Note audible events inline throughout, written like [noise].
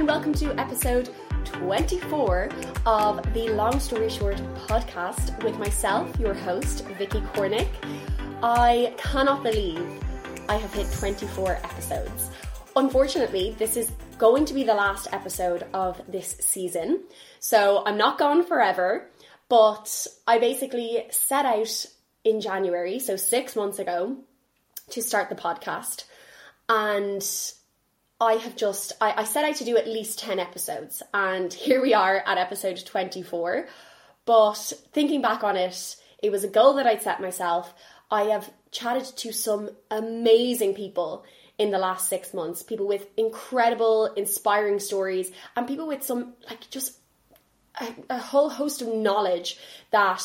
and welcome to episode 24 of the Long Story Short podcast with myself, your host, Vicky Cornick. I cannot believe I have hit 24 episodes. Unfortunately, this is going to be the last episode of this season, so I'm not gone forever, but I basically set out in January, so six months ago, to start the podcast. And I have just, I, I set out to do at least 10 episodes, and [laughs] here we are at episode 24. But thinking back on it, it was a goal that I'd set myself. I have chatted to some amazing people in the last six months, people with incredible, inspiring stories, and people with some, like, just a, a whole host of knowledge that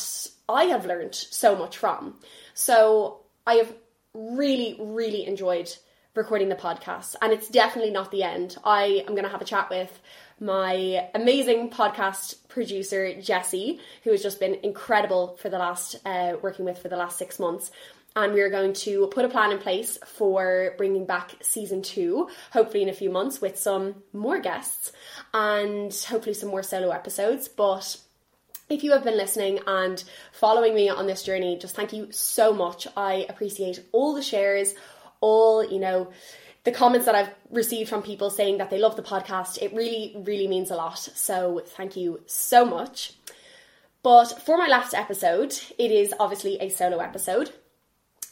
I have learned so much from. So I have really, really enjoyed recording the podcast, and it's definitely not the end. I am going to have a chat with my amazing podcast producer Jesse, who has just been incredible for the last uh, working with for the last six months. And we are going to put a plan in place for bringing back season two, hopefully in a few months, with some more guests and hopefully some more solo episodes. But if you have been listening and following me on this journey, just thank you so much. I appreciate all the shares, all, you know, the comments that I've received from people saying that they love the podcast. It really, really means a lot. So thank you so much. But for my last episode, it is obviously a solo episode.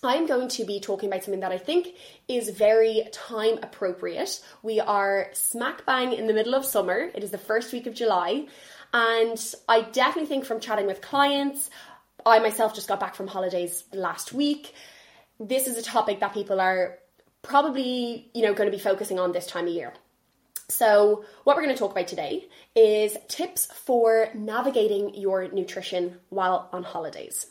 I'm going to be talking about something that I think is very time appropriate. We are smack bang in the middle of summer. It is the first week of July. And I definitely think from chatting with clients, I myself just got back from holidays last week. This is a topic that people are probably, you know, going to be focusing on this time of year. So, what we're going to talk about today is tips for navigating your nutrition while on holidays.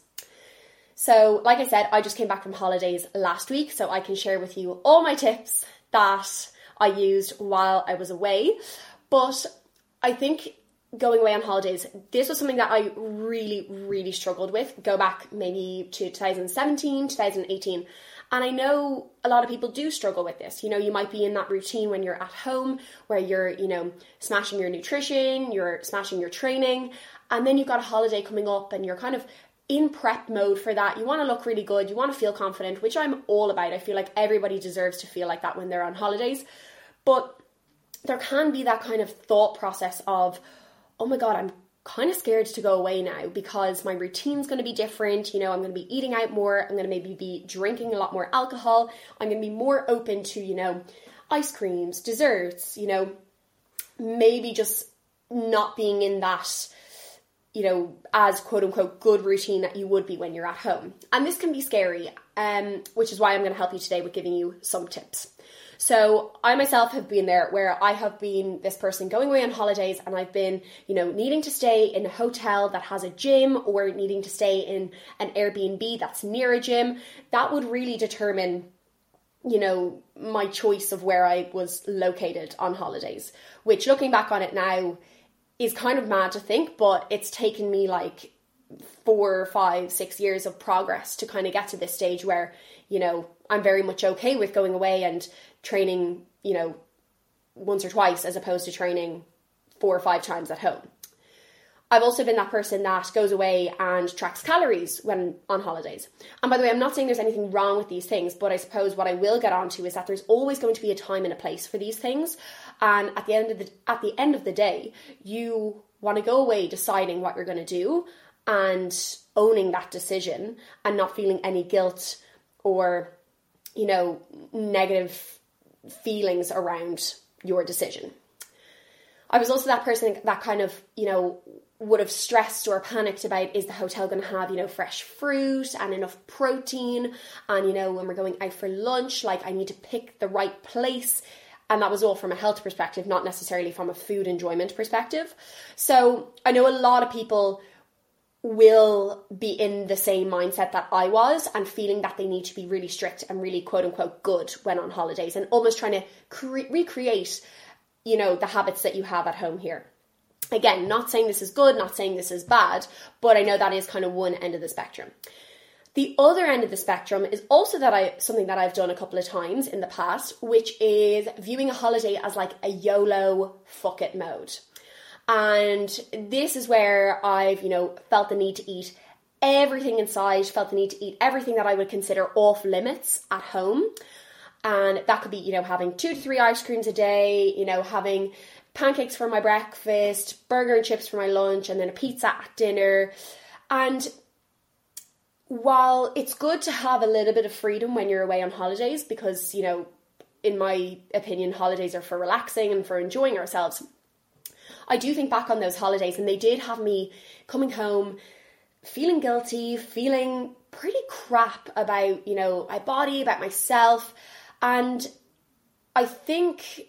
So, like I said, I just came back from holidays last week, so I can share with you all my tips that I used while I was away. But I think going away on holidays, this was something that I really, really struggled with. Go back maybe to 2017, 2018. And I know a lot of people do struggle with this. You know, you might be in that routine when you're at home where you're, you know, smashing your nutrition, you're smashing your training, and then you've got a holiday coming up and you're kind of in prep mode for that. You want to look really good, you want to feel confident, which I'm all about. I feel like everybody deserves to feel like that when they're on holidays. But there can be that kind of thought process of, oh my God, I'm kind of scared to go away now because my routine's going to be different. You know, I'm going to be eating out more. I'm going to maybe be drinking a lot more alcohol. I'm going to be more open to, you know, ice creams, desserts, you know, maybe just not being in that you know, as quote unquote good routine that you would be when you're at home. And this can be scary, um, which is why I'm going to help you today with giving you some tips. So I myself have been there where I have been this person going away on holidays and I've been, you know, needing to stay in a hotel that has a gym or needing to stay in an Airbnb that's near a gym. That would really determine you know, my choice of where I was located on holidays, which looking back on it now is kind of mad to think, but it's taken me like four, five, six years of progress to kind of get to this stage where, you know, I'm very much okay with going away and training, you know, once or twice as opposed to training four or five times at home. I've also been that person that goes away and tracks calories when on holidays. And by the way, I'm not saying there's anything wrong with these things, but I suppose what I will get onto is that there's always going to be a time and a place for these things. And at the end of the at the end of the day, you want to go away deciding what you're going to do and owning that decision and not feeling any guilt or you know negative feelings around your decision. I was also that person that kind of, you know, would have stressed or panicked about is the hotel going to have you know fresh fruit and enough protein? And you know when we're going out for lunch like i need to pick the right place. And that was all from a health perspective not necessarily from a food enjoyment perspective. So i know a lot of people will be in the same mindset that i was and feeling that they need to be really strict and really quote unquote good when on holidays and almost trying to cre- recreate you know the habits that you have at home here Again, not saying this is good, not saying this is bad, but I know that is kind of one end of the spectrum. The other end of the spectrum is also that I something that I've done a couple of times in the past, which is viewing a holiday as like a YOLO fuck it mode. And this is where I've, you know, felt the need to eat everything inside, felt the need to eat everything that I would consider off limits at home. And that could be, you know, having two to three ice creams a day, you know, having pancakes for my breakfast, burger and chips for my lunch, and then a pizza at dinner. And while it's good to have a little bit of freedom when you're away on holidays, because, you know, in my opinion, holidays are for relaxing and for enjoying ourselves. I do think back on those holidays, and they did have me coming home feeling guilty, feeling pretty crap about, you know, my body, about myself. And I think,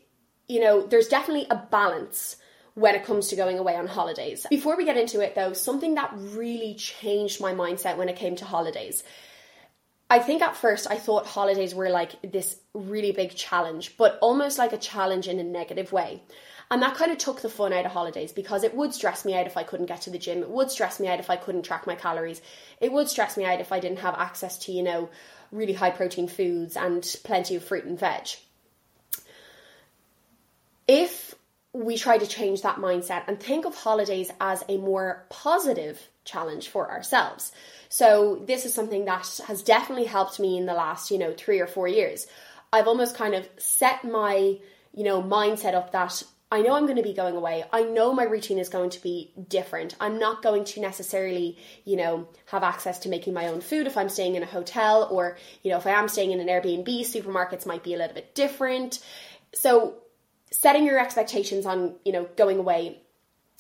you know, there's definitely a balance when it comes to going away on holidays. Before we get into it though, something that really changed my mindset when it came to holidays. I think at first I thought holidays were like this really big challenge, but almost like a challenge in a negative way. And that kind of took the fun out of holidays because it would stress me out if I couldn't get to the gym. It would stress me out if I couldn't track my calories. It would stress me out if I didn't have access to, you know, really high protein foods and plenty of fruit and veg. If we try to change that mindset and think of holidays as a more positive challenge for ourselves. So this is something that has definitely helped me in the last, you know, 3 or 4 years. I've almost kind of set my, you know, mindset up that I know I'm going to be going away. I know my routine is going to be different. I'm not going to necessarily, you know, have access to making my own food if I'm staying in a hotel or, you know, if I am staying in an Airbnb, supermarkets might be a little bit different. So, setting your expectations on, you know, going away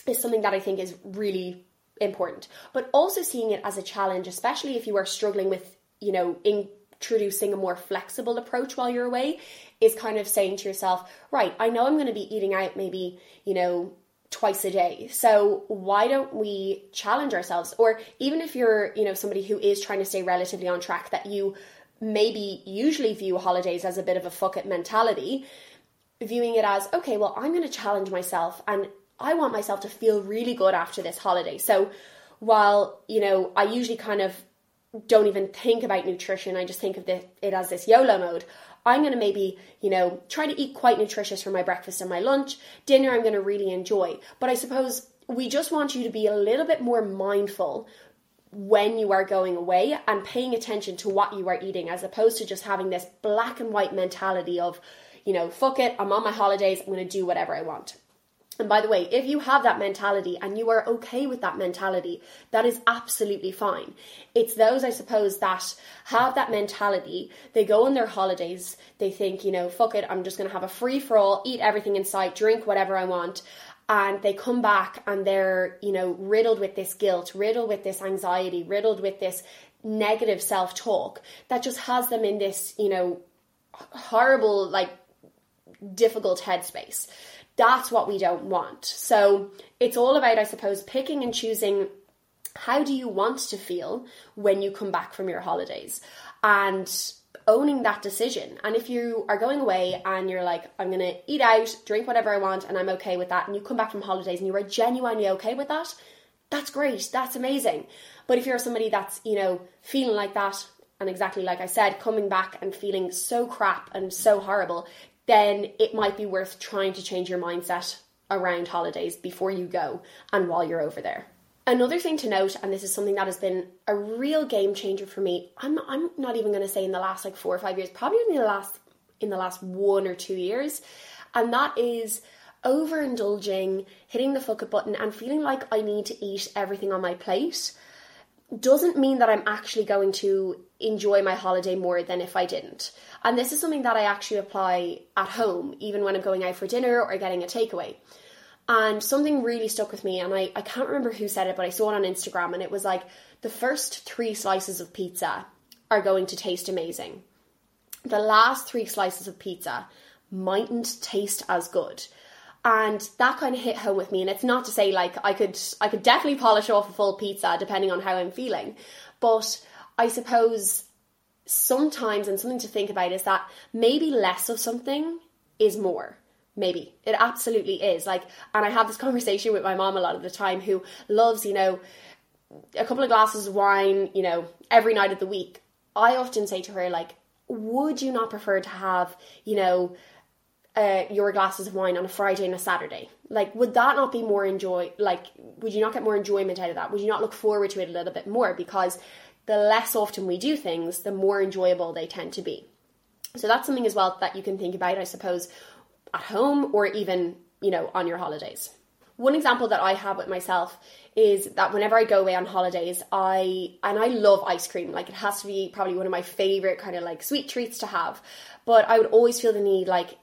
is something that I think is really important. But also seeing it as a challenge, especially if you are struggling with, you know, in introducing a more flexible approach while you're away is kind of saying to yourself, right, I know I'm going to be eating out maybe, you know, twice a day. So why don't we challenge ourselves? Or even if you're, you know, somebody who is trying to stay relatively on track, that you maybe usually view holidays as a bit of a fuck it mentality, viewing it as, okay, well, I'm going to challenge myself and I want myself to feel really good after this holiday. So while, you know, I usually kind of don't even think about nutrition. I just think of it as this YOLO mode. I'm going to maybe, you know, try to eat quite nutritious for my breakfast and my lunch. Dinner, I'm going to really enjoy. But I suppose we just want you to be a little bit more mindful when you are going away and paying attention to what you are eating as opposed to just having this black and white mentality of, you know, fuck it, I'm on my holidays, I'm going to do whatever I want. And by the way, if you have that mentality and you are okay with that mentality, that is absolutely fine. It's those, I suppose, that have that mentality. They go on their holidays, they think, you know, fuck it, I'm just going to have a free for all, eat everything in sight, drink whatever I want. And they come back and they're, you know, riddled with this guilt, riddled with this anxiety, riddled with this negative self talk that just has them in this, you know, horrible, like, difficult headspace. That's what we don't want. So it's all about, I suppose, picking and choosing how do you want to feel when you come back from your holidays and owning that decision. And if you are going away and you're like, I'm going to eat out, drink whatever I want, and I'm okay with that, and you come back from holidays and you are genuinely okay with that, that's great. That's amazing. But if you're somebody that's, you know, feeling like that, and exactly like I said, coming back and feeling so crap and so horrible, then it might be worth trying to change your mindset around holidays before you go and while you're over there. Another thing to note, and this is something that has been a real game changer for me. I'm I'm not even going to say in the last like four or five years, probably in the last in the last one or two years, and that is overindulging, hitting the fuck it button, and feeling like I need to eat everything on my plate doesn't mean that I'm actually going to enjoy my holiday more than if I didn't. And this is something that I actually apply at home, even when I'm going out for dinner or getting a takeaway. And something really stuck with me, and I, I can't remember who said it, but I saw it on Instagram, and it was like the first three slices of pizza are going to taste amazing. The last three slices of pizza mightn't taste as good and that kind of hit home with me and it's not to say like i could i could definitely polish off a full pizza depending on how i'm feeling but i suppose sometimes and something to think about is that maybe less of something is more. Maybe. It absolutely is. Like and i have this [laughs] conversation with my mom a lot of the time who loves you know a couple of glasses of wine, you know, every night of the week, I often say to her, like, would you not prefer to have, you know, uh, your glasses of wine on a Friday and a Saturday? Like, would that not be more enjoy? Like, would you not get more enjoyment out of that? Would you not look forward to it a little bit more? Because the less often we do things, the more enjoyable they tend to be. So that's something as well that you can think about, I suppose, at home or even, you know, on your holidays. One example that I have with myself is that whenever I go away on holidays, I and I love ice cream. Like it has to be probably one of my favorite kind of like sweet treats to have. But I would always feel the need like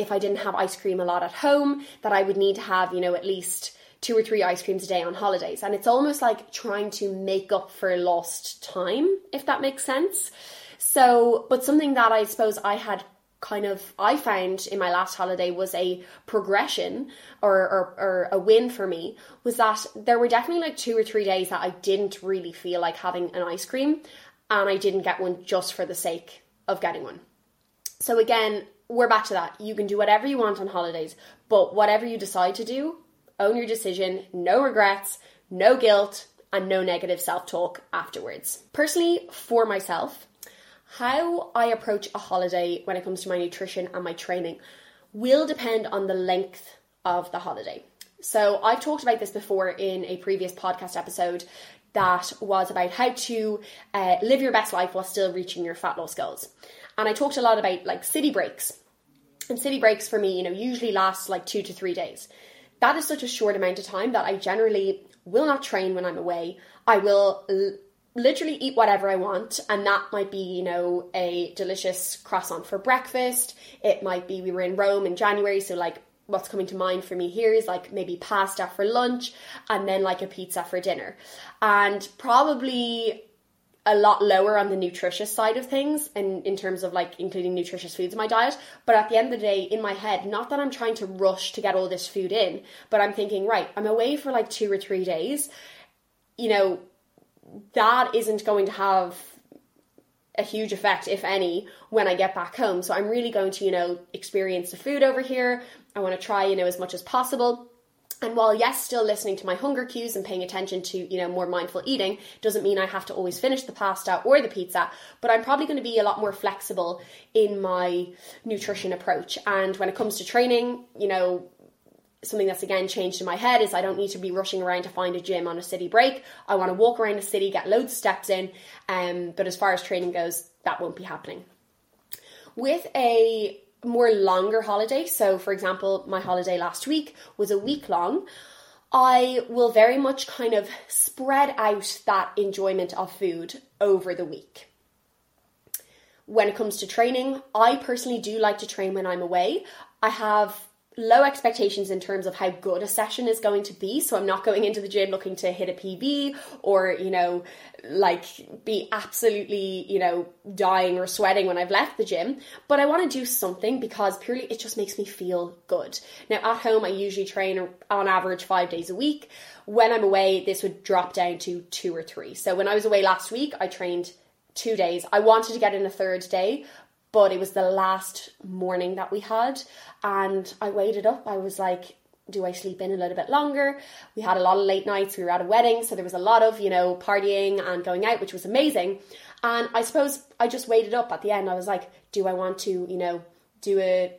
if I didn't have ice cream a lot at home, that I would need to have, you know, at least two or three ice creams a day on holidays. And it's almost like trying to make up for lost time, if that makes sense. So, but something that I suppose I had kind of I found in my last holiday was a progression or, or, or, a win for me was that there were definitely like two or three days that I didn't really feel like having an ice cream and I didn't get one just for the sake of getting one. So again, we're back to that. You can do whatever you want on holidays, but whatever you decide to do, own your decision, no regrets, no guilt, and no negative self talk afterwards. Personally, for myself, how I approach a holiday when it comes to my nutrition and my training will depend on the length of the holiday. So, I've talked about this before in a previous podcast episode that was about how to uh, live your best life while still reaching your fat loss goals. And I talked a lot about like city breaks. And city breaks for me, you know, usually last like two to three days. That is such a short amount of time that I generally will not train when I'm away. I will l- literally eat whatever I want, and that might be, you know, a delicious croissant for breakfast. It might be we were in Rome in January, so like what's coming to mind for me here is like maybe pasta for lunch and then like a pizza for dinner. And probably a lot lower on the nutritious side of things and in terms of like including nutritious foods in my diet but at the end of the day in my head not that i'm trying to rush to get all this food in but i'm thinking right i'm away for like two or three days you know that isn't going to have a huge effect, if any, when I get back home. So I'm really going to, you know, experience the food over here. I want to try, you know, as much as possible. And while yes, still listening to my hunger cues and paying attention to, you know, more mindful eating doesn't mean I have to always finish the pasta or the pizza, but I'm probably going to be a lot more flexible in my nutrition approach. And when it comes to training, you know, something that's again changed in my head is I don't need to be rushing around to find a gym on a city break. I want to walk around the city, get loads of steps in. Um, but as far as training goes, that won't be happening. With a more longer holiday, so for example, my holiday last week was a week long. I will very much kind of spread out that enjoyment of food over the week. When it comes to training, I personally do like to train when I'm away. I have low expectations in terms of how good a session is going to be. So I'm not going into the gym looking to hit a PB or, you know, like be absolutely, you know, dying or sweating when I've left the gym. But I want to do something because purely it just makes me feel good. Now at home, I usually train on average five days a week. When I'm away, this would drop down to two or three. So when I was away last week, I trained two days. I wanted to get in a third day, but it was the last morning that we had and I waited up. I was like, do I sleep in a little bit longer? We had a lot of late nights. We were at a wedding, so there was a lot of, you know, partying and going out, which was amazing. And I suppose I just waited up at the end. I was like, do I want to, you know, do a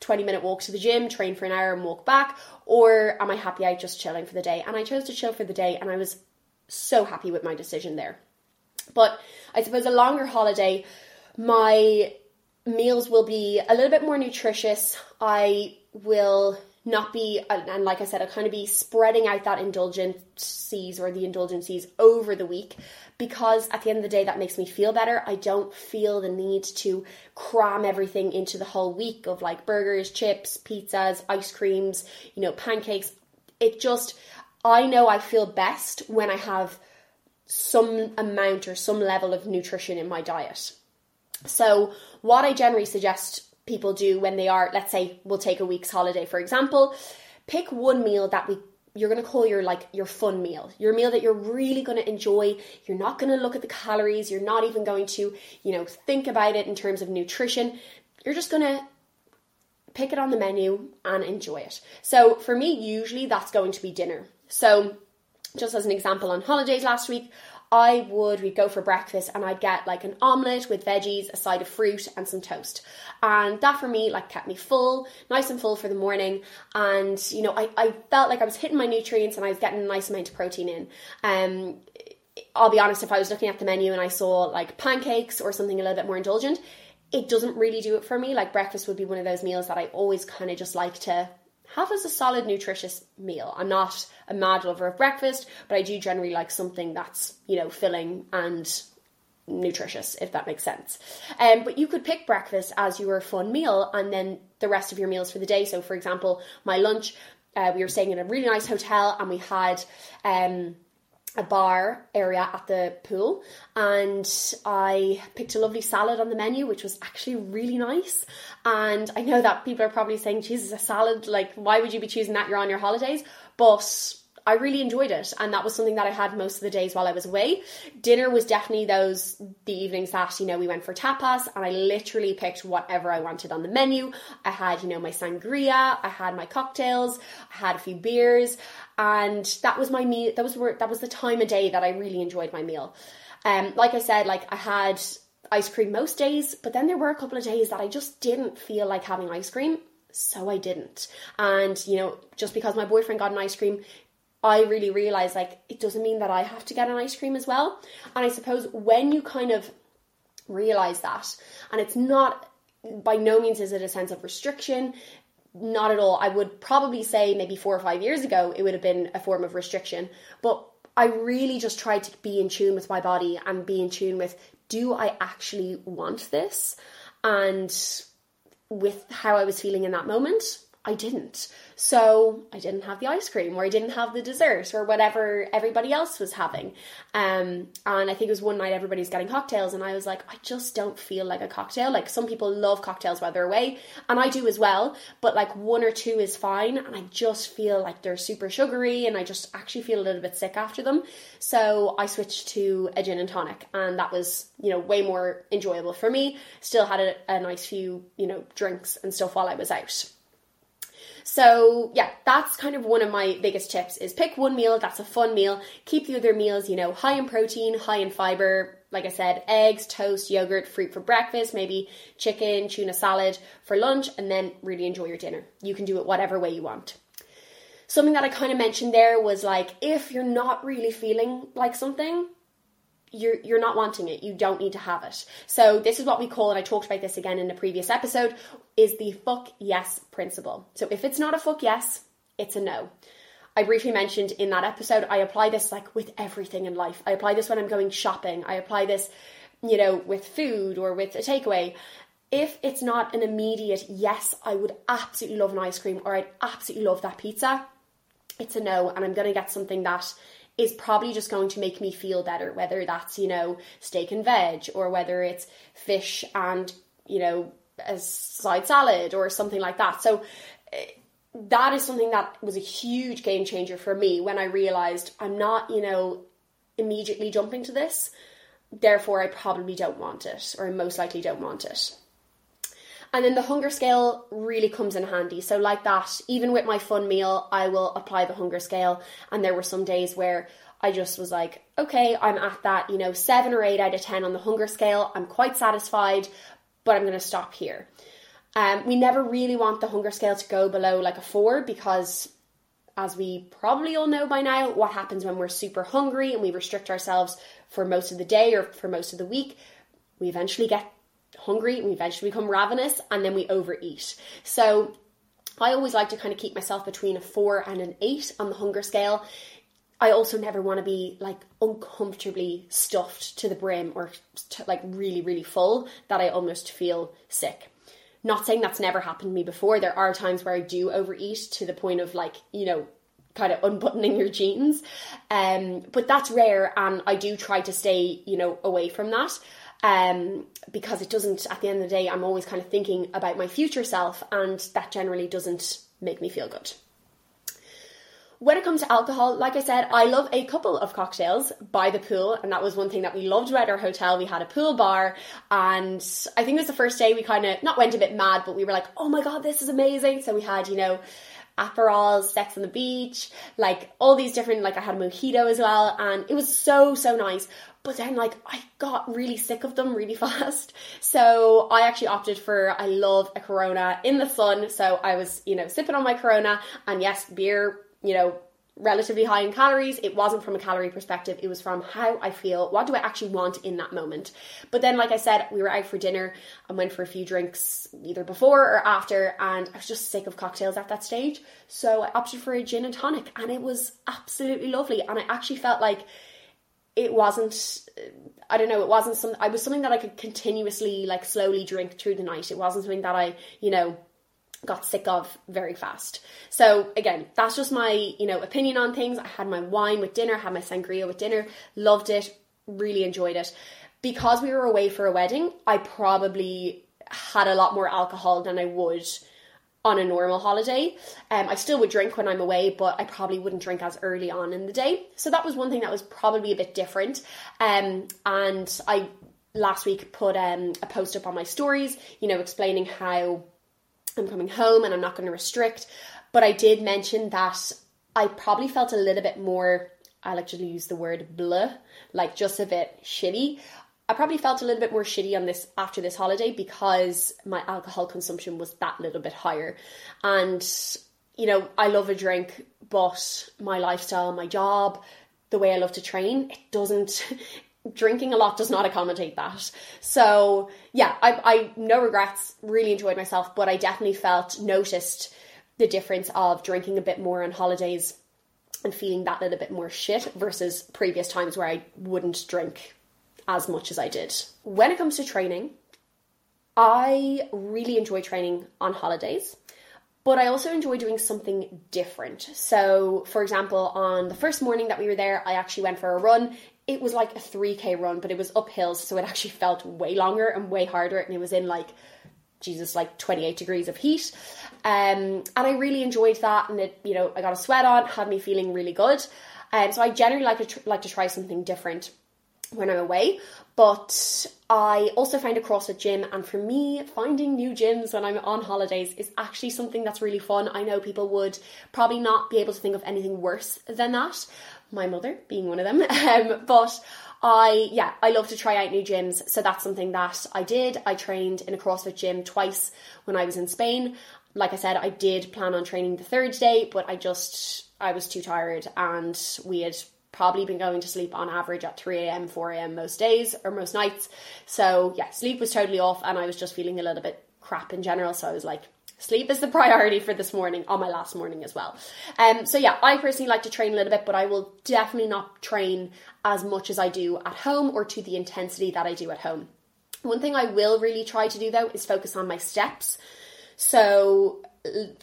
20 minute walk to the gym, train for an hour and walk back, or am I happy out just chilling for the day? And I chose to chill for the day and I was so happy with my decision there. But I suppose a longer holiday, my meals will be a little bit more nutritious. I will not be, uh, and like I said, I'll kind of be spreading out that indulgencies or the indulgencies over the week because at the end of the day, that makes me feel better. I don't feel the need to cram everything into the whole week of like burgers, chips, pizzas, ice creams, you know, pancakes. It just, I know I feel best when I have some amount or some level of nutrition in my diet. So, what I generally suggest people do when they are, let's say, we'll take a week's holiday, for example, pick one meal that we you're going to call your like your fun meal your meal that you're really going to enjoy. You're not going to look at the calories you're not even going to you know think about it in terms of nutrition. You're just going to pick it on the menu and enjoy it. So for me usually that's going to be dinner. So just as an example, on holidays last week, I would, we'd go for breakfast and I'd get like an omelette with veggies, a side of fruit, and some toast. And that for me, like, kept me full, nice and full for the morning. And, you know, I, I felt like I was hitting my nutrients and I was getting a nice amount of protein in. Um, I'll be honest, if I was looking at the menu and I saw like pancakes or something a little bit more indulgent, it doesn't really do it for me. Like breakfast would be one of those meals that I always kind of just like to have as a solid, nutritious meal. I'm not a mad lover of breakfast, but I do generally like something that's, you know, filling and nutritious, if that makes sense. Um, but you could pick breakfast as your fun meal and then the rest of your meals for the day. So, for example, my lunch, uh, we were staying in a really nice hotel and we had. Um, a bar area at the pool and I picked a lovely salad on the menu which was actually really nice. And I know that people are probably saying Jesus a salad like why would you be choosing that? You're on your holidays. But I really enjoyed it, and that was something that I had most of the days while I was away. Dinner was definitely those the evenings that you know we went for tapas, and I literally picked whatever I wanted on the menu. I had you know my sangria, I had my cocktails, I had a few beers, and that was my meal. That was where that was the time of day that I really enjoyed my meal. Um, like I said, like I had ice cream most days, but then there were a couple of days that I just didn't feel like having ice cream so I didn't. And, you know, just because my boyfriend got an ice cream I really realized like it doesn't mean that I have to get an ice cream as well. And I suppose when you kind of realize that, and it's not by no means is it a sense of restriction, not at all. I would probably say maybe four or five years ago it would have been a form of restriction, but I really just tried to be in tune with my body and be in tune with do I actually want this? And with how I was feeling in that moment, I didn't. So I didn't have the ice cream or I didn't have the dessert or whatever everybody else was having. Um, and I think it was one night everybody's getting cocktails and I was like, I just don't feel like a cocktail. Like some people love cocktails while they're away and I do as well, but like one or two is fine and I just feel like they're super sugary and I just actually feel a little bit sick after them. So I switched to a gin and tonic and that was, you know, way more enjoyable for me. Still had a, a nice few, you know, drinks and stuff while I was out. So yeah, that's kind of one of my biggest tips is pick one meal that's a fun meal. Keep the other meals, you know, high in protein, high in fiber. Like I said, eggs, toast, yogurt, fruit for breakfast, maybe chicken, tuna salad for lunch, and then really enjoy your dinner. You can do it whatever way you want. Something that I kind of mentioned there was like if you're not really feeling like something, you're you're not wanting it. You don't need to have it. So this is what we call and i talked about this again in a previous episode is the fuck yes principle. So if it's not a fuck yes it's a no. I briefly mentioned in that episode i apply this like with everything in life. I apply this when i'm going shopping. I apply this you know with food or with a takeaway. If it's not an immediate yes i would absolutely love an ice cream or i'd absolutely love that pizza it's a no and i'm going to get something that is probably just going to make me feel better, whether that's, you know, steak and veg or whether it's fish and, you know, a side salad or something like that. So eh, that is something that was a huge game changer for me when I realized I'm not, you know, immediately jumping to this. Therefore, I probably don't want it, or I most likely don't want it. And then the hunger scale really comes in handy. So, like that, even with my fun meal, I will apply the hunger scale. And there were some days where I just was like, okay, I'm at that, you know, seven or eight out of 10 on the hunger scale. I'm quite satisfied, but I'm going to stop here. Um, we never really want the hunger scale to go below like a four because, as we probably all know by now, what happens when we're super hungry and we restrict ourselves for most of the day or for most of the week, we eventually get hungry, we eventually become ravenous, and then we overeat. So I always like to kind of keep myself between a four and an eight on the hunger scale. I also never want to be like uncomfortably stuffed to the brim or to, like really, really full that I almost feel sick. Not saying that's never happened to me before. There are times where I do overeat to the point of like, you know, kind of unbuttoning your jeans. Um, but that's rare and I do try to stay, you know, away from that um, because it doesn't, at the end of the day, I'm always kind of thinking about my future self, and that generally doesn't make me feel good. When it comes to alcohol, like I said, I love a couple of cocktails by the pool, and that was one thing that we loved about our hotel. We had a pool bar, and I think it was the first day we kind of not went a bit mad, but we were like, oh my god, this is amazing. So we had, you know, Aperol, Sex on the Beach, like all these different, like I had a mojito as well, and it was so, so nice. But then, like, I got really sick of them really [laughs] fast. So I actually opted for, I love a Corona in the sun. So I was, you know, sipping on my Corona, and yes, beer, you know, relatively high in calories. It wasn't from a calorie perspective, it was from how I feel, what do I actually want in that moment. But then, like I said, we were out for dinner and went for a few drinks either before or after, and I was just sick of cocktails at that stage. So I opted for a gin and tonic, and it was absolutely lovely. And I actually felt like it wasn't I don't know, it wasn't some I was something that I could continuously like slowly drink through the night. It wasn't something that I, you know, got sick of very fast. So again, that's just my, you know, opinion on things. I had my wine with dinner, had my sangria with dinner, loved it, really enjoyed it. Because we were away for a wedding, I probably had a lot more alcohol than I would on a normal holiday. Um, I still would drink when I'm away, but I probably wouldn't drink as early on in the day. So that was one thing that was probably a bit different. Um, and I last week put um, a post up on my stories, you know, explaining how I'm coming home and I'm not going to restrict. But I did mention that I probably felt a little bit more, I like to use the word blah, like just a bit shitty. I probably felt a little bit more shitty on this after this holiday because my alcohol consumption was that little bit higher. And, you know, I love a drink, but my lifestyle, my job, the way I love to train, it doesn't drinking a lot does not accommodate that. So yeah, I, I no regrets, really enjoyed myself, but I definitely felt noticed the difference of drinking a bit more on holidays and feeling that little bit more shit versus previous times where I wouldn't drink as much as I did. When it comes to training, I really enjoy training on holidays but I also enjoy doing something different. So, for example, on the first morning that we were there, I actually went for a run it was like a 3k run, but it was uphills, so it actually felt way longer and way harder, and it was in like Jesus, like 28 degrees of heat. Um, and I really enjoyed that, and it, you know, I got a sweat on, had me feeling really good. Um, so I generally like to tr- like to try something different when I'm away. But I also find a CrossFit gym, and for me, finding new gyms when I'm on holidays is actually something that's really fun. I know people would probably not be able to think of anything worse than that, my mother being one of them. [laughs] Um, but I, yeah, I love to try out new gyms. So that's something that I did. I trained in a CrossFit gym twice when I was in Spain. Like I said, I did plan on training the third day, but I just, I was too tired and we had probably been going to sleep on average at 3 a.m., 4 a.m. most days or most nights. So yeah, sleep was totally off and I was just feeling a little bit crap in general. So I was like, Sleep is the priority for this morning, on my last morning as well. Um, so yeah, I personally like to train a little bit, but I will definitely not train as much as I do at home or to the intensity that I do at home. One thing I will really try to do though is focus on my steps. So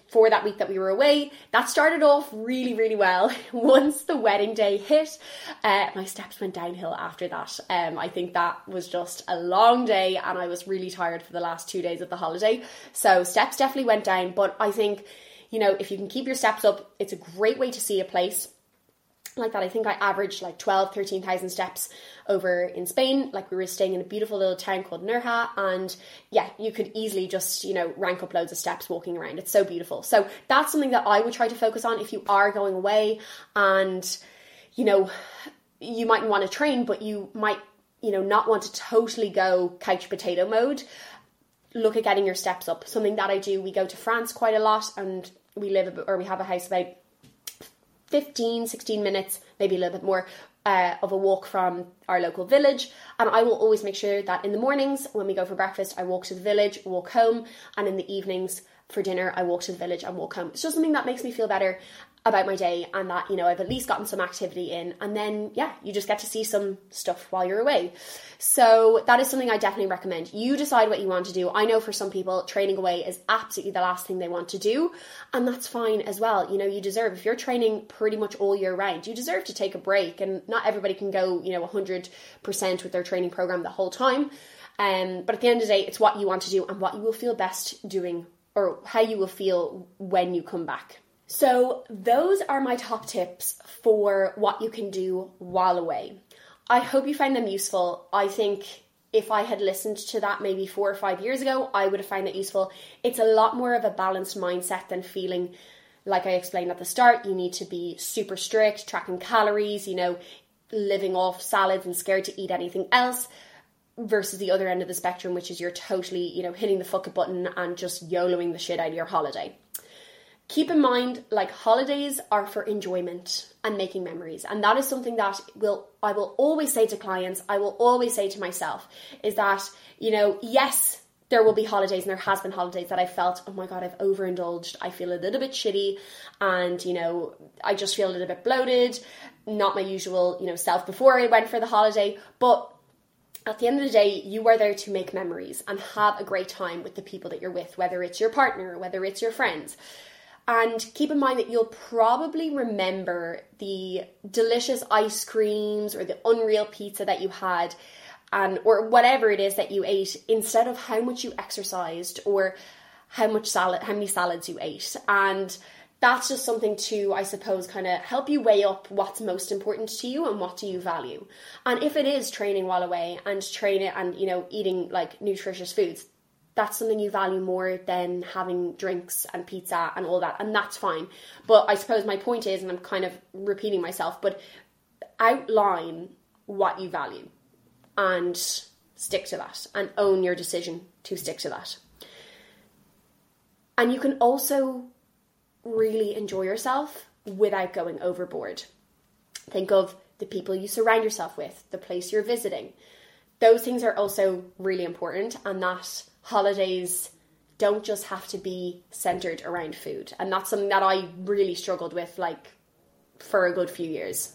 for that week that we were away. That started off really, really well. [laughs] Once the wedding day hit, uh, my steps went downhill after that. Um, I think that was just a long day and I was really tired for the last two days of the holiday. So steps definitely went down, but I think, you know, if you can keep your steps up, it's a great way to see a place like that. I think I averaged like 12, 13,000 steps over in Spain. Like we were staying in a beautiful little town called Nerja. And yeah, you could easily just, you know, rank up loads of steps walking around. It's so beautiful. So that's something that I would try to focus on if you are going away and, you know, you mightn't want to train, but you might, you know, not want to totally go couch potato mode. Look at getting your steps up. Something that I do, we go to France quite a lot and we live or we have a house about 15, 16 minutes, maybe a little bit more uh, of a walk from our local village. And I will always make sure that in the mornings when we go for breakfast, I walk to the village, walk home, and in the evenings for dinner, I walk to the village and walk home. It's just something that makes me feel better about my day and that, you know, I've at least gotten some activity in. And then, yeah, you just get to see some stuff while you're away. So that is something I definitely recommend. You decide what you want to do. I know for some people, training away is absolutely the last thing they want to do. And that's fine as well. You know, you deserve, if you're training pretty much all year round, you deserve to take a break. And not everybody can go, you know, 100% with their training program the whole time. Um, but at the end of the day, it's what you want to do and what you will feel best doing or how you will feel when you come back. So, those are my top tips for what you can do while away. I hope you find them useful. I think if I had listened to that maybe four or five years ago, I would have found it useful. It's a lot more of a balanced mindset than feeling like I explained at the start, you need to be super strict, tracking calories, you know, living off salads and scared to eat anything else versus the other end of the spectrum, which is you're totally, you know, hitting the fuck button and just YOLOing the shit out of your holiday. Keep in mind, like holidays are for enjoyment and making memories. And that is something that will I will always say to clients, I will always say to myself, is that, you know, yes, there will be holidays and there has been holidays that I felt, oh my god, I've overindulged. I feel a little bit shitty and, you know, I just feel a little bit bloated, not my usual, you know, self before I went for the holiday. But at the end of the day, you are there to make memories and have a great time with the people that you're with, whether it's your partner, whether it's your friends. And keep in mind that you'll probably remember the delicious ice creams or the unreal pizza that you had and or whatever it is that you ate instead of how much you exercised or how much salad how many salads you ate. And that's just something to, I suppose, kind of help you weigh up what's most important to you and what do you value. And if it is training while away and training and, you know, eating like nutritious foods, that's something you value more than having drinks and pizza and all that. And that's fine. But I suppose my point is, and I'm kind of repeating myself, but outline what you value and stick to that and own your decision to stick to that. And you can also really enjoy yourself without going overboard. Think of the people you surround yourself with, the place you're visiting. Those things are also really important, and that holidays don't just have to be centered around food. And that's something that I really struggled with, like, for a good few years.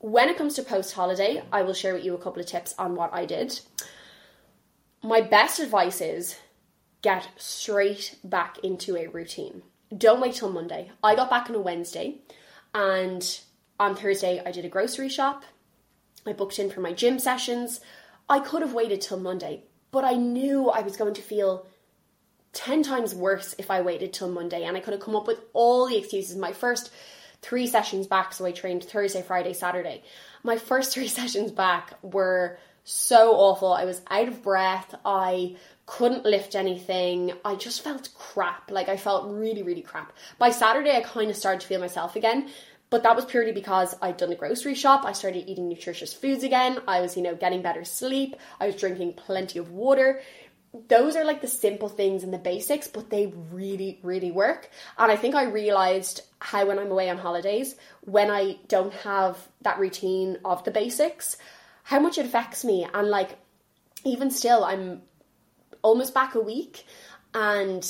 When it comes to post holiday, I will share with you a couple of tips on what I did. My best advice is get straight back into a routine. Don't wait till Monday. I got back on a Wednesday and on Thursday I did a grocery shop. I booked in for my gym sessions. I could have waited till Monday, but I knew I was going to feel 10 times worse if I waited till Monday and I could have come up with all the excuses. My first three sessions back, so I trained Thursday, Friday, Saturday. My first [laughs] three sessions back were so awful. I was out of breath. I couldn't lift anything. I just felt crap. Like I felt really, really crap. By Saturday, I kind of started to feel myself again. But that was purely because I'd done a grocery shop. I started eating nutritious foods again. I was, you know, getting better sleep. I was drinking plenty of water. Those are like the simple things and the basics, but they really, really work. And I think I realized how when I'm away on holidays, when I don't have that routine of the basics, how much it affects me. And like, even still, I'm almost back a week and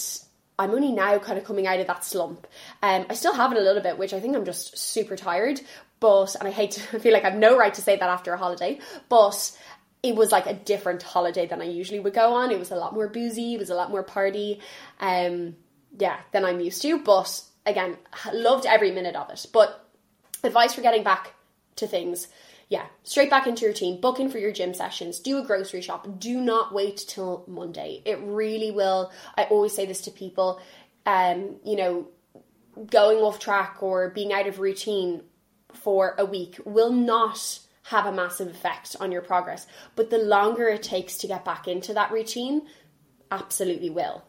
I'm only now kind of coming out of that slump. Um, I still have it a little bit, which I think I'm just super tired. But and I hate to I [laughs] feel like I've no right to say that after a holiday, but it was like a different holiday than I usually would go on. It was a lot more boozy, it was a lot more party, um, yeah, than I'm used to. But again, loved every minute of it. But advice for getting back to things yeah, straight back into your routine, book in for your gym sessions, do a grocery shop. Do not wait till Monday. It really will. I always say this to people, um, you know, going off track or being out of routine for a week will not have a massive effect on your progress. But the longer it takes to get back into that routine, absolutely will.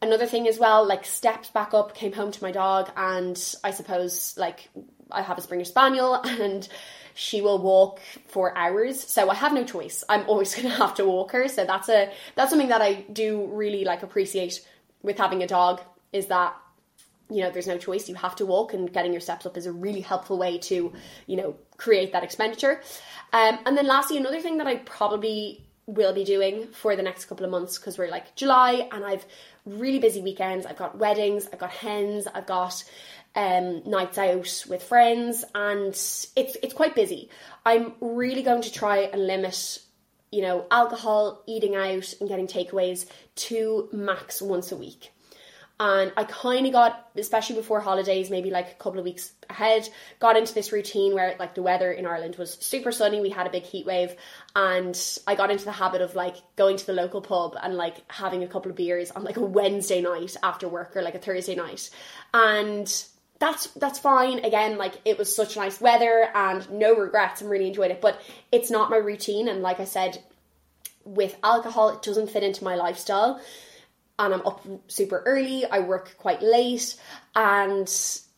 Another thing as well, like stepped back up, came home to my dog, and I suppose like I have a Springer Spaniel, [laughs] and she will walk for hours. So I have no choice. I'm always [laughs] going to have to walk her. So that's a that's something that I do really like appreciate with having a dog is that you know there's no choice you have to walk and getting your steps up is a really helpful way to you know create that expenditure um, and then lastly another thing that i probably will be doing for the next couple of months because we're like july and i've really busy weekends i've got weddings i've got hens i've got um, nights out with friends, and it's it's quite busy. I'm really going to try and limit, you know, alcohol, eating out, and getting takeaways to max once a week. And I kind of got, especially before holidays, maybe like a couple of weeks ahead, got into this routine where like the weather in Ireland was super sunny. We had a big heat wave, and I got into the habit of like going to the local pub and like having a couple of beers on like a Wednesday night after work or like a Thursday night. And that's that's fine. Again, like it was such nice weather and no regrets. I'm really enjoyed it, but it's not my routine. And like I said, with alcohol, it doesn't fit into my lifestyle. and I'm up super early. I work quite late, and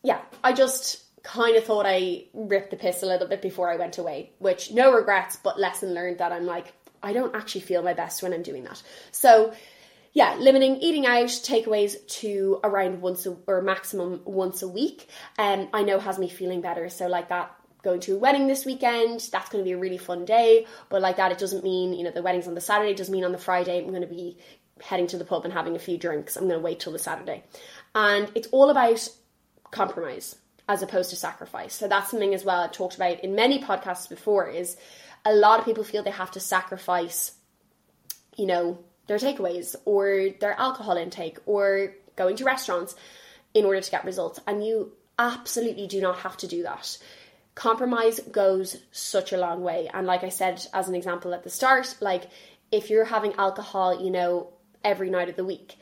yeah, I just kind of thought I ripped the piss a little bit before I went away, which no regrets, but lesson learned that I'm like, I don't actually feel my best when I'm doing that. So, yeah, limiting eating out, takeaways to around once a, or maximum once a week, um, I know has me feeling better. So, like that going to a wedding this weekend. That's going to be a really fun day. But like that, it doesn't mean, you know, the wedding's on the Saturday, it doesn't mean on the Friday I'm going to be heading to the pub and having a few drinks. I'm going to wait till the Saturday. And it's all about compromise as opposed to sacrifice. So that's something as well I've talked about in many podcasts before is a lot of people feel they have to sacrifice, you know, their takeaways or their alcohol intake or going to restaurants in order to get results. And you absolutely do not have to do that compromise goes such a long way. And like I said, as an example at the start, like if you're having alcohol, you know, every night of the week,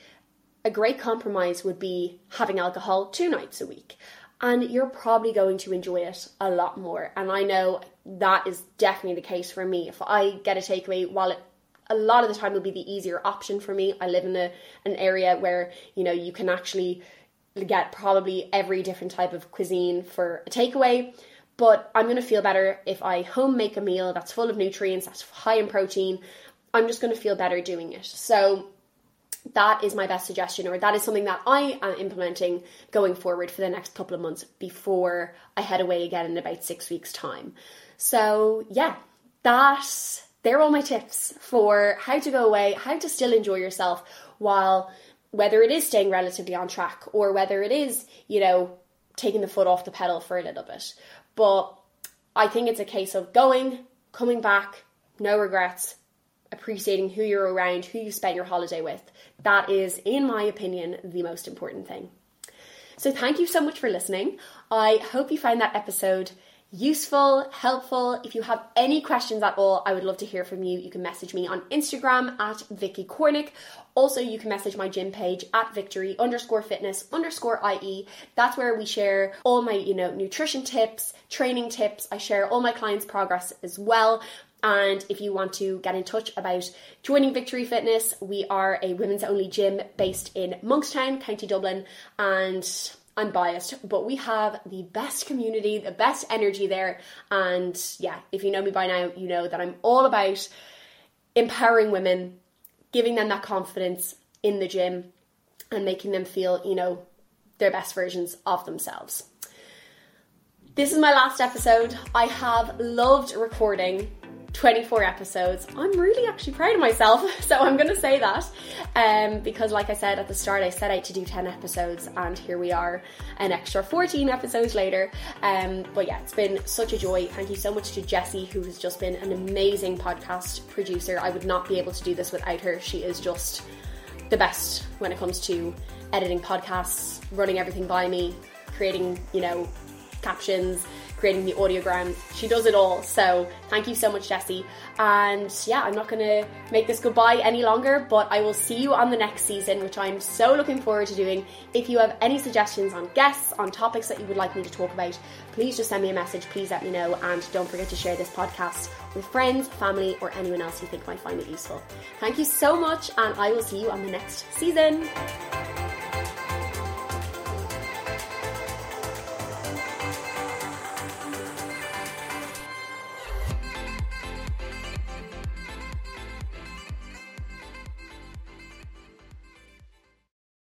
a great compromise would be having alcohol two nights a week. And you're probably going to enjoy it a lot more. And I know that is definitely the case for me. If I get a takeaway, while it a lot of the time will be the easier option for me. I live in a an area where, you know, you can actually get probably every different type of cuisine for a takeaway but I'm going to feel better if I home make a meal that's full of nutrients, that's high in protein. I'm just going to feel better doing it. So that is my best suggestion, or that is something that I am implementing going forward for the next couple of months before I head away again in about six weeks' time. So, yeah, that they're all my tips for how to go away, how to still enjoy yourself while whether it is staying relatively on track or whether it is, you know, taking the foot off the pedal for a little bit. But I think it's a case of going, coming back, no regrets, appreciating who you're around, who you spent your holiday with. That is, in my opinion, the most important thing. So, thank you so much for listening. I hope you found that episode useful, helpful. If you have any questions at all, I would love to hear from you. You can message me on Instagram at Vicky Cornick. Also, you can message my gym page at victory underscore fitness underscore IE. That's where we share all my, you know, nutrition tips, training tips. I share all my clients' progress as well. And if you want to get in touch about joining Victory Fitness, we are a women's only gym based in Monkstown, County Dublin, and I'm biased, but we have the best community, the best energy there. And yeah, if you know me by now, you know that I'm all about empowering women, giving them that confidence in the gym, and making them feel, you know, their best versions of themselves. This is my last episode. I have loved recording 24 episodes. I'm really actually proud of myself, [laughs] so I'm going to say that. Um, because, like I said at the start, I set out to do 10 episodes, and here we are, an extra 14 episodes later. Um, but yeah, it's been such a joy. Thank you so much to Jessie, who has just been an amazing podcast producer. I would not be able to do this without her. She is just the best when it comes to editing podcasts, running everything by me, creating, you know, captions creating the audiograms. She does it all. So thank you so much, Jessie. And yeah, I'm not going to make this goodbye any longer, but I will see you on the next season, which I'm so looking forward to doing. If you have any suggestions on guests, on topics that you would like me to talk about, please just send me a message. Please let me know. And don't forget to share this podcast with friends, family, or anyone else you think might find it useful. Thank you so much, and I will see you on the next season.